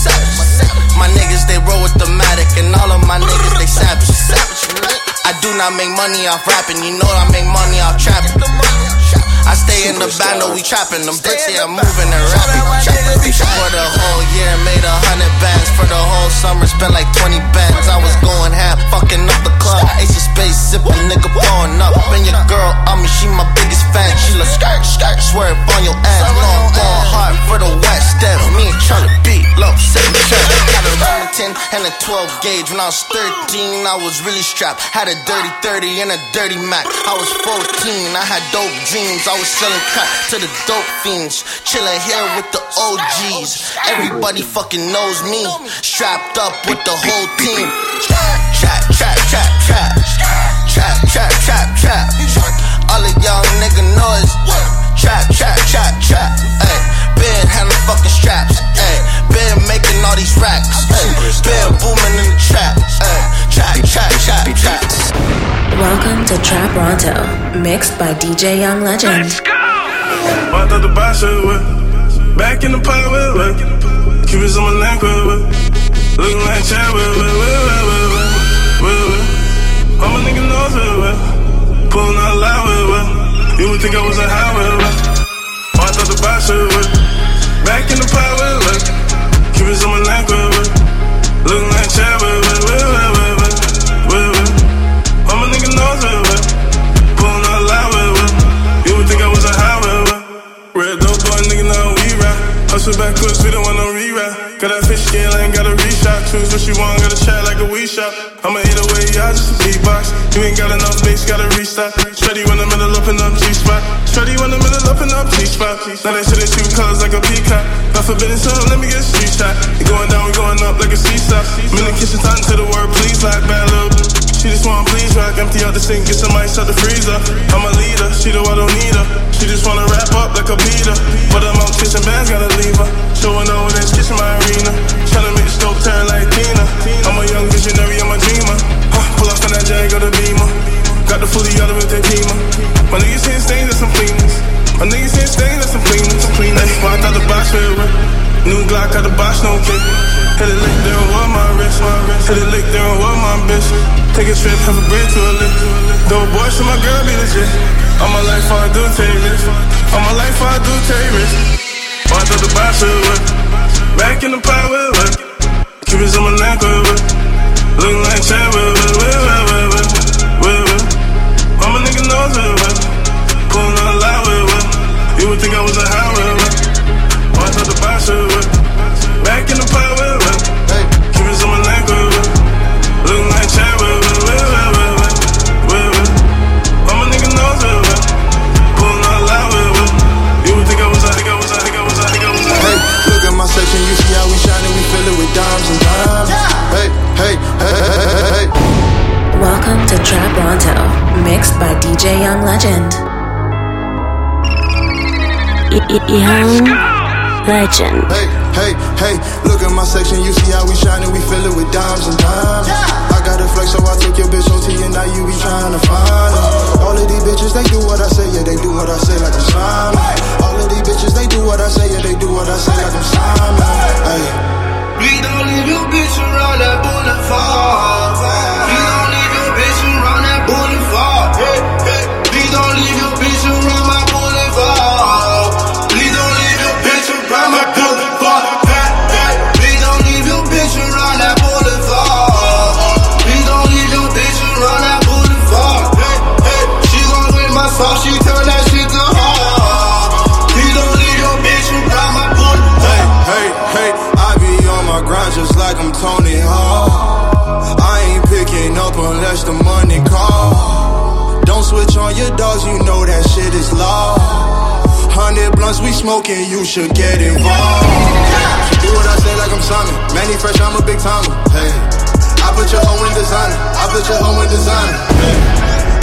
My niggas, they roll with the Matic, and all of my niggas, they savage. I do not make money off rapping, you know I make money off trapping. I stay in the bando, we trapping them bricks, yeah, I'm moving and rapping. For the whole year, made a hundred bands. For the whole summer, spent like 20 bands. I was going half, fucking up the club. Ace of space, sipping, nigga blowing up. And your girl on me, she my biggest fan. She look skirt, skirt, swear up on your ass. Know I'm going hard for the West End. Me and Charlie beat, low, same check. Got a Remington and a 12 gauge. When I was 13, I was really strapped. Had a dirty 30 and a dirty Mac. I was 14, I had dope dreams. I was selling crack to the dope fiends. Chilling here with the OGs. Everybody fucking knows me. Strapped up with the whole team. Trap, Trap, trap, trap, trap. Trap, trap, trap, trap. All of y'all nigga noise. Trap, trap, trap, trap. Ay, been handling fucking straps. Ay, been making all these racks. Ay, been booming in the trap. Ay, trap, trap, trap, trap. Welcome to Trapronto, mixed by DJ Young Legend. Walked out the box with Back in the pot with with Cubans on my neck with with Looking like Chad with with with with with with with All my niggas knows with with Pulling out loud with You would think I was a high oh, with with Walked out the box Back in the pot with with Cubans on my neck with Looking like Chad with niggas knows Pulling out loud You would think I was a high Red boy, nigga, we. Hustle backwards, we don't want no. Got that fish scale, ain't got a reshot. Choose what you want, got a chat like a we shop. I'ma eat away, y'all just a beatbox. You ain't got enough bass, gotta restock. Shreddy when I'm in the open up G spot. Shreddy when I'm in the open up G spot. Now that shit is shoot colors like a peacock. Not forbidden son, let me get a street shot. You going down, we going up like a seesaw. I'm in the kitchen, time to the word, please, like bad little. She just wanna please rock, empty out the sink, get some ice out the freezer. I'm a leader, she know I don't need her. She just wanna wrap up like a beater. But I'm out kissing trip, have a break to a lick. Dope boy, so my girl be legit. All my life I do take risks. All my life I do take risks. Walked out the box with? Back in the pot Young Legend. Hey, hey, hey, look at my section, you see how we shining, we fill it with dimes and dimes. I got a flex, so I took your bitch OT and now you be trying to find her. All of these bitches, they do what I say, yeah, they do what I say like I'm Simon. All of these bitches, they do what I say, yeah, they do what I say like I'm Simon. Hey. Please don't leave your bitch around that boulevard. Please don't should get involved. Do what I say like I'm Simon. Mannie Fresh, I'm a big timer. Hey, I put your hoe in designer. I put your hoe in designer. Hey,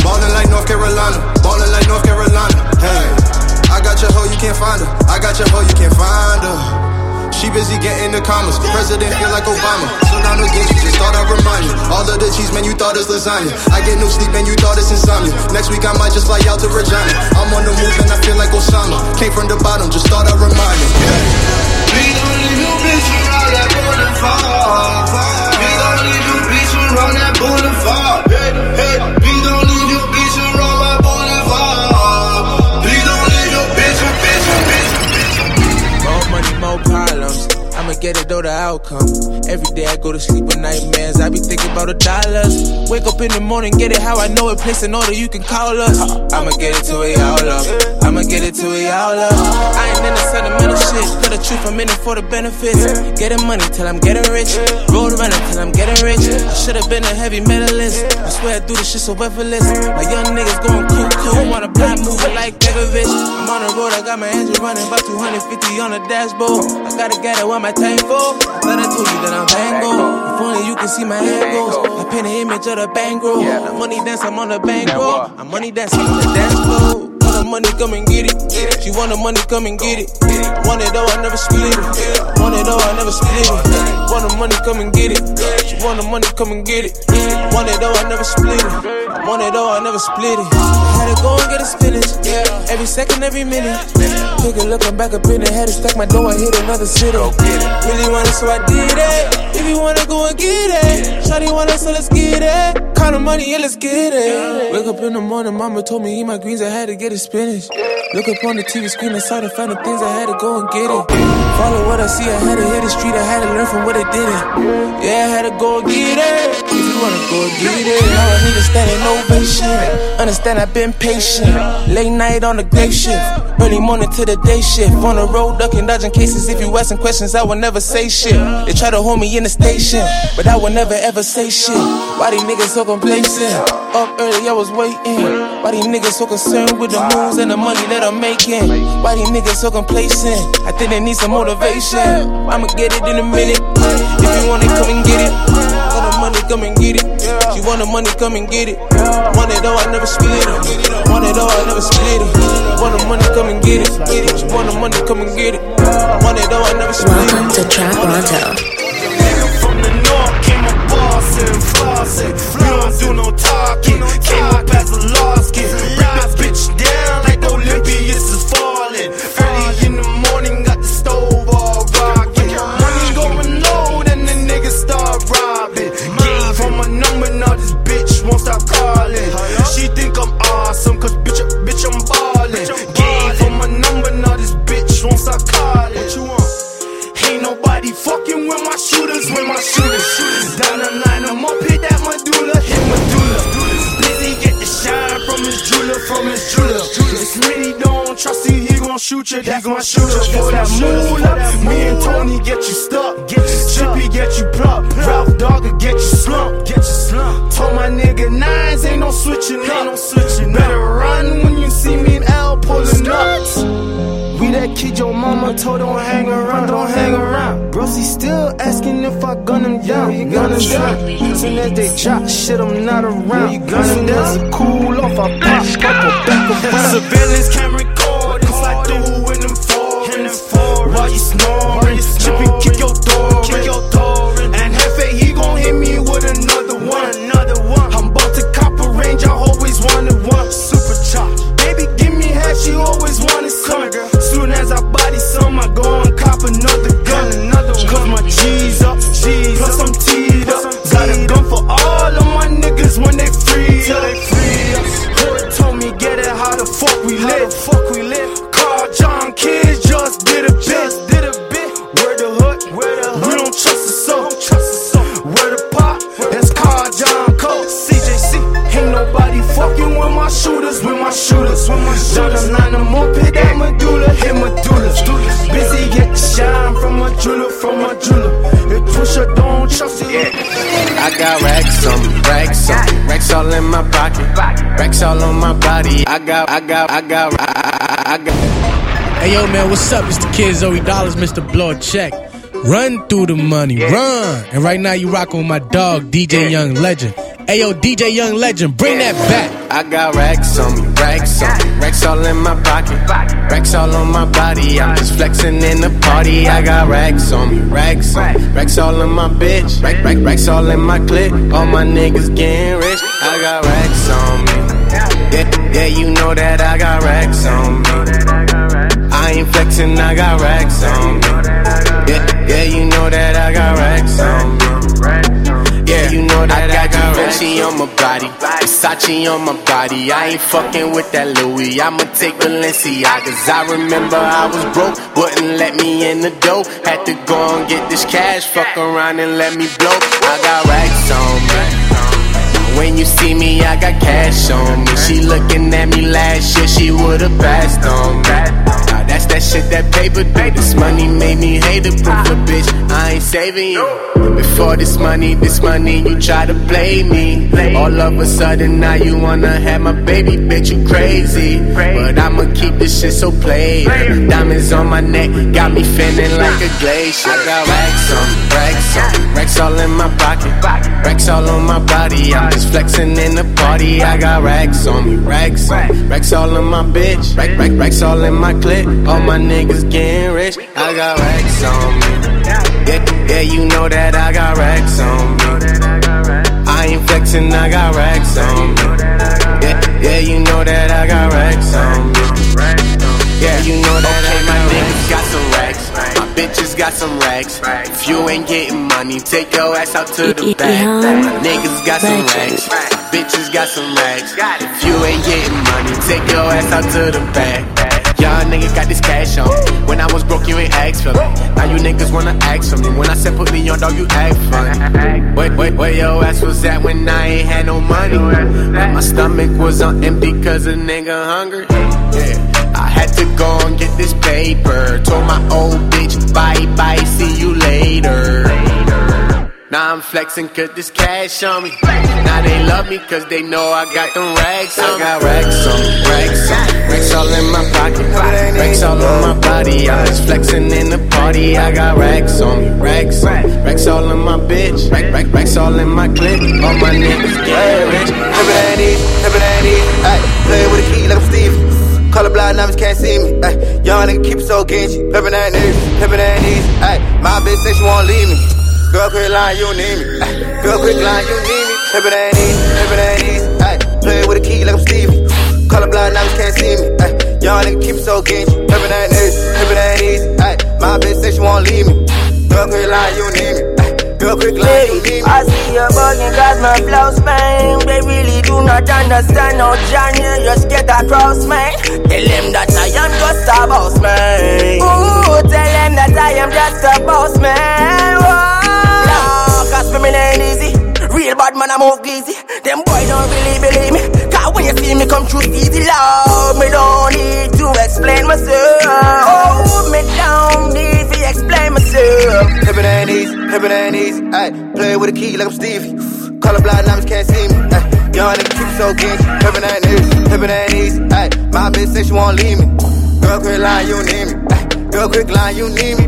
ballin' like North Carolina. Ballin' like North Carolina. Hey, I got your hoe, you can't find her. I got your hoe, you can't find her. She busy getting the commas. President feel like Obama cheese, man, you thought it's lasagna. I get no sleep, man, you thought it's insomnia. Next week I might just fly out to Regina. I'm on the move and I feel like Osama. Came from the bottom, just thought I'd remind you. Hey. Get it though the outcome. Every day I go to sleep with nightmares. I be thinking about the dollars. Wake up in the morning, get it how I know it. Place an order, you can call us. I'ma get it to it, y'all love. I'ma get it to it, y'all love. I ain't into sentimental shit. Tell the truth, I'm in it for the benefits. Getting money till I'm getting rich. Roll around till I'm getting rich. I should've been a heavy medalist. I swear I do this shit so effortless. My young niggas going cuckoo. Wanna block moving like Begovic. I'm on the road, I got my engine running. About 250 on the dashboard. I gotta get it with my tank for. I thought I told you that I'm Van Gogh. If only you can see my angles. I paint an image of the bankroll. The money dance, I'm on the bankroll. I'm money dance, I'm on the dance floor. Money, come and get it. She want the money, come and get it. Want it though, I never split it. Want it though, I never split it. Want the money, come and get it. She want the money, come and get it. Want it though, I never split it. Want it though, I never split it. Had to go and get a spinach. Every second, every minute. Take a look, I'm back up in the head. Stack my dough, I hit another city. Really want it, so I did it. If you wanna go and get it. Shawty want it, so let's get it. Count the money, yeah, let's get it. Wake up in the morning, mama told me eat my greens, I had to get it spinach. Look up on the TV screen, I saw the final things, I had to go and get it. Follow what I see, I had to hit the street, I had to learn from what it did it. Yeah, I had to go and get it. Wanna go it, now I need to stand in ovation. Understand I've been patient. Late night on the grave shift. Early morning to the day shift. On the road, ducking, dodging cases. If you asking questions, I will never say shit. They try to hold me in the station, but I will never ever say shit. Why these niggas so complacent? Up early, I was waiting. Why these niggas so concerned with the moves and the money that I'm making? Why these niggas so complacent? I think they need some motivation. I'ma get it in a minute. If you want it, come and get it. Want the money, come and get it. She want the money, come and get it. Want it though, I never split it. Want it though, I never split it. Want the money, come and get it. She want the money, come and get it. Want it though, I never split it. Welcome to Trapronto. From the north came a bossing, flossing. We don't do no talking. Came up as gon' shoot you, that's my shooter. For that moolah, me and Tony get you stuck, get you Chippy get you plucked, Ralph Dogger get you slumped, get you slumped. Told my nigga nines ain't no switching up, no switching. Better run when you see me and L pulling up. We that kid your mama told don't hang around, don't hang around. Broski still asking if I gun him down. You gun him down. Soon as they drop shit, I'm not around. You gun him down. Cool off, I pop up a back around. Surveillance can snoring, chip and kick your door, racks on me, racks on me, racks all in my pocket, racks all on my body. I got, I got, I got, I, I, I got. Hey yo, man, what's up? It's the kid Zoe Dollars, Mr. Blow a Check. Run through the money, run. And right now you rocking with my dog, DJ Young Legend. Ayo, DJ Young Legend, bring that back. I got racks on me, racks on me, racks all in my pocket, racks all on my body. I'm just flexing in the party. I got racks on me, racks on me, racks all in my bitch, rack, rack, racks all in my clip. All my niggas getting rich. I got racks on me. Yeah, yeah, you know that I got racks on me. I ain't flexing, I got racks on me. Yeah, yeah, you know that I got racks on me. Yeah, you know that I got Gucci on my body, Versace on my body. I ain't fucking with that Louis. I'ma take Balenciagas. I remember I was broke, wouldn't let me in the dough. Had to go and get this cash, fuck around and let me blow. I got racks on me. When you see me, I got cash on me. She looking at me last year, she would've passed on me. That's that shit that paper do. This money made me hate a proof of bitch. I ain't saving you. Before this money, this money, you try to play me. All of a sudden, now you wanna have my baby, bitch, you crazy. But I'ma keep this shit so player. Diamonds on my neck, got me feeling like a glacier. I got racks on racks on racks all in my pocket, racks all on my body. I'm just flexing in the party. I got racks on me, racks on racks all in my bitch, rack, rack, racks all in my clip. All my niggas getting rich. I got racks on me. Yeah, yeah, you know that I got racks on me. I ain't flexing, I got racks on me. Yeah, yeah, you know that I got racks on me. Yeah, you know that okay, my niggas got some racks. My bitches got some racks. If you ain't getting money, take your ass out to the back. My niggas got some racks. My bitches got some racks. If you ain't getting money, take your ass out to the back. Nigga got this cash on me. When I was broke, you ain't asked for me. Now you niggas wanna ask for me. When I said put me on, dog, you act funny. Wait, wait, where your ass was at when I ain't had no money? When my stomach was on empty cause a nigga hungry. Yeah. I had to go and get this paper. Told my old bitch, bye bye, see you later. Now I'm flexing cause this cash on me. Now they love me cause they know I got them racks on me. I got racks on me, racks on me. Racks all in my pocket, racks all on my body. I'm just flexing in the party. I got racks on me, racks on me. Racks all in my bitch, rack, rack, racks all in my clip. All my niggas get rich. Pimpin' ain't easy, pimpin' ain't easy. Ay, play with a key like I'm Stevie. Color blind numbers can't see me. Ay, young nigga keep it so Genji. Pimpin' ain't easy, pimpin' ain't easy. Ay, my bitch say she won't leave me. Girl, quit lying, you need me. Girl, quit lying, you need me. Pimpin' ain't easy, pimpin' ain't easy. Ay, play with a key like I'm Stevie. Color blind numbers can't see me. Ay, young nigga keep it so Genji. Pimpin' ain't easy, pimpin' ain't easy. Ay, my bitch say she won't leave me. Girl, quit lying, you need me. Ay, girl, quit lying, you need me. I see you bugging cause my flows, man They really do not understand how Johnny just get across, man Tell them that I am just a boss, man Ooh, tell them that I am just a boss, man Whoa. Cause for me ain't easy Real bad man, I move easy Them boy don't really believe me Cause when you see me come through easy, love Me don't need to explain myself Oh, me don't need to explain myself Pimpin' ain't easy, pimpin' ain't easy. Ay, play with a key like I'm Stevie. Color blind numbers can't see me. Ay, young nigga keep so Genji. Pimpin' ain't easy, pimpin' ain't easy. Ay, my bitch say she won't leave me. Girl, quit lying, you need me. Ay, girl, quit lying, you need me.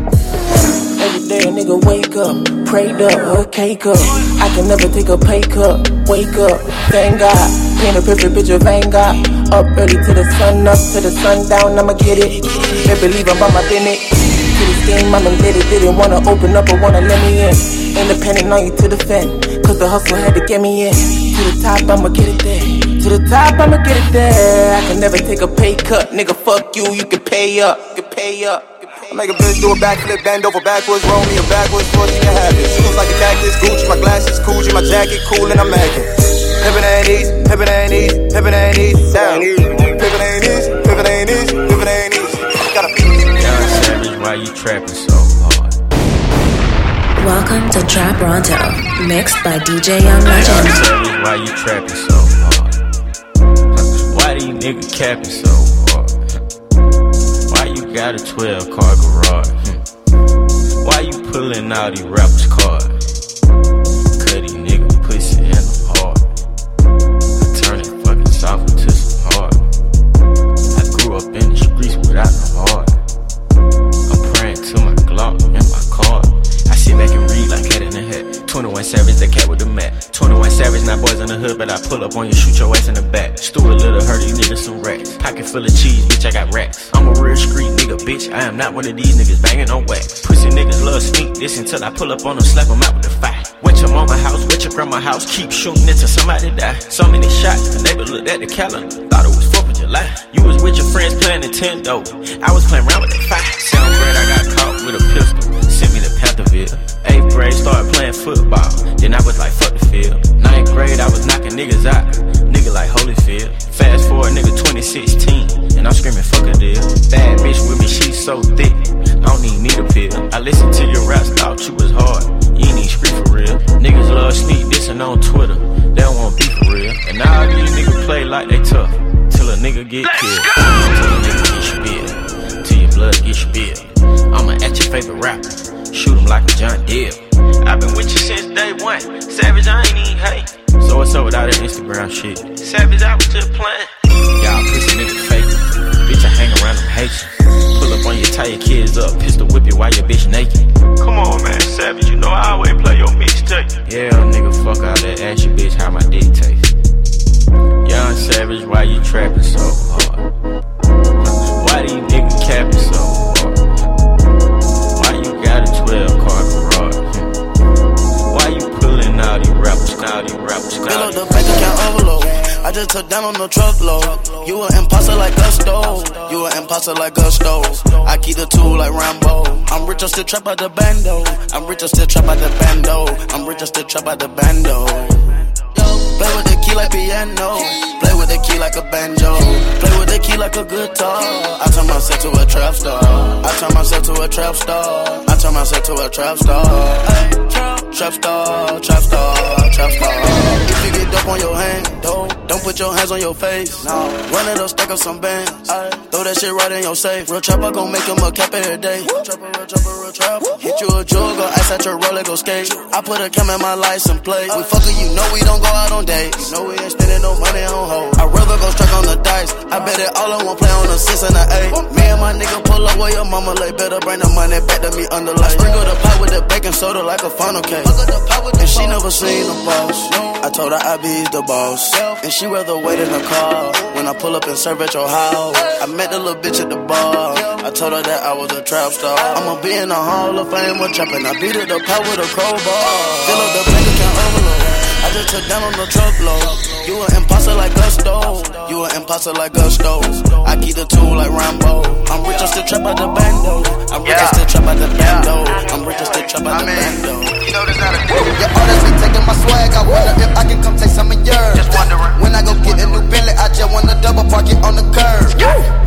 Every day a nigga wake up, prayed up, her cake up. I can never take a pay cut. Wake up, thank God. Paint a perfect picture of Vanguard. Up early to the sun, up to the sundown, I'ma get it. They believe I'm on my business. To this game, I'ma. Didn't wanna open up, but wanna let me in. Independent, on you to defend. Cause the hustle had to get me in. To the top, I'ma get it there. To the top, I'ma get it there. I can never take a pay cut. Nigga, fuck you, you can pay up. You can pay up. I make a bitch do a backflip, bend over backwards, roll me a backwards, for you can have it. Looks like a cactus, Gucci, my glasses, Gucci, my jacket, cool, and I'm acting. Pimpin' ain't easy, pimpin' ain't easy, pimpin' ain't easy, down. Pimpin' ain't easy, pimpin' ain't easy, pimpin' ain't easy. Gotta Young Savage, why you trapping so hard? Welcome to Trapronto, mixed by DJ Young Young Legend. Savage, why you trapping so hard? Why these niggas capping so hard? Got a 12 car garage? Why you pulling out these rappers' cards? Cut these niggas pussy and I'm hard. I turn it fucking soft into some hard. I grew up in the streets without no heart. I'm praying to my Glock and my car. I sit back and read like head in the head. 21 Savage, the cat with the mat. 21 Savage, not boys in the hood, but I pull up on you, shoot your ass in the back. Stuart Little hurt you niggas some racks. Pocket full of cheese, bitch, I got racks. I'm a real street nigga, bitch. I am not one of these niggas banging on wax. Pussy niggas love sneak this until I pull up on them, slap them out with the fire. Went your mama house, went your grandma house, keep shooting until somebody die. So many shots, the neighbor looked at the calendar, thought it was 4th of July. You was with your friends playing Nintendo, I was playing around with that fire. Sound great, I got caught with a pistol, grade, started playing football, then I was like, fuck the field. Ninth grade, I was knocking niggas out, nigga like Holyfield. Fast forward, nigga 2016, and I'm screaming, fuck a deal. Bad bitch with me, she so thick, I don't even need a pill. I listened to your raps, thought you was hard, you ain't even scream for real. Niggas love sneak dissing on Twitter, they don't want beef for real. And now these niggas play like they tough, till a nigga get killed. Till a nigga get spilled, till your blood get spilled. I'ma at your favorite rapper, shoot him like a John Deere. I've been with you since day one, Savage, I ain't even hate. So what's up with all that Instagram shit? Savage, I was just playing. Y'all pussy nigga fake. Bitch, I hang around them Haitians. Pull up on you, tie your kids up, pistol whip you while your bitch naked. Come on, man, Savage, you know I always play your mixtape. Yeah, nigga, fuck all that. Ask your bitch how my dick taste. Young Savage, why you trapping so hard? Why these niggas capping so now these rappers, Fill up the bank account overload. I just took down on the truckload. You an imposter like Gusto. You an imposter like Gusto. I keep the tool like Rambo. I'm rich, I still trap out the bando. I'm rich, I still trap out the bando. I'm rich, I still trap out the bando. Play with the key like piano. Play with the key like a banjo. Play with the key like a guitar. I turn myself to a trap star. I turn myself to a trap star. I turn myself to a trap star. Trap star, trap star, trap star. You get dope on your hand, dope, don't put your hands on your face. No. Run it up, stack up some bands. Throw that shit right in your safe. Real trapper gon' make him a cap every day. Real trapper, real trapper, real trapper. Hit you a jewel, go ice at your roller, go skate. I put a cam in my license plate. We fuckin', you know we don't go out on dates. You know we ain't spending no money on hoes. I'd rather go strike on the dice. I bet it all on one play on the six and the eight. Me and my nigga pull up where your mama lay. Better bring the money back to me under light. Sprinkle the pot with the baking soda like a funnel cake. And she never seen the boss. I told her I be the boss. And she rather wait in the car when I pull up and serve at your house. I met the little bitch at the bar. I told her that I was a trap star. I'ma be in the Hall of Fame with trapping. I beat it the pot with a crowbar. Fill up the bank account overload. I just took down on the truckload. You an imposter like Gusto. You an imposter like Gusto. I keep the tool like Rambo. I'm rich, I still trap out the bando. I'm rich, I still trap out the bando. I'm rich, I still trap out the bando. You know there's not a Your artists be taking my swag. I wonder if I can come take some of yours. Just wondering. When I go get a new Bentley, I just wanna double park it on the curb.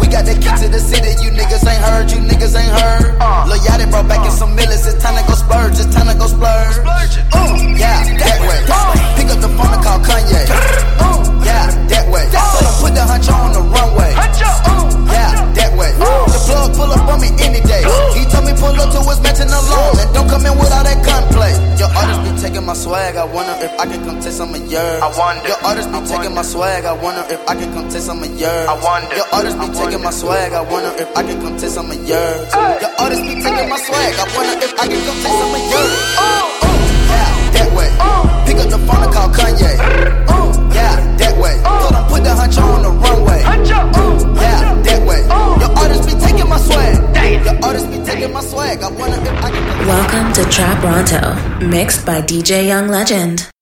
We got the key to the city. You niggas ain't heard. You niggas ain't heard. Lil Yachty brought back in some millions. It's time to go splurge. It's time to go splurge. Uh, yeah, that way. Pick up the phone and call Kanye. Uh, yeah, that way. So I put the hunch on the runway. Yeah, that way. The plug pull up on me any day. He told me pull up to his mansion alone. And don't come in with all that gunplay. Your artists be taking my swag. I wonder if I can come take some of yours. I wonder. Your artists be taking my swag. I wonder if I can come take some of yours. I wonder. Your artists be taking my swag. I wonder if I can come take some of yours. Your artists be taking my swag. I wonder if I can come take some of yours. Yeah, that way. Pick up the phone and call Kanye. Yeah, that way. Told him put the hunch on the runway. Yeah, that way. Your artists be taking my swag. Your artists be taking my swag. I wonder if I can. Welcome to Trapronto, mixed by DJ Young Legend.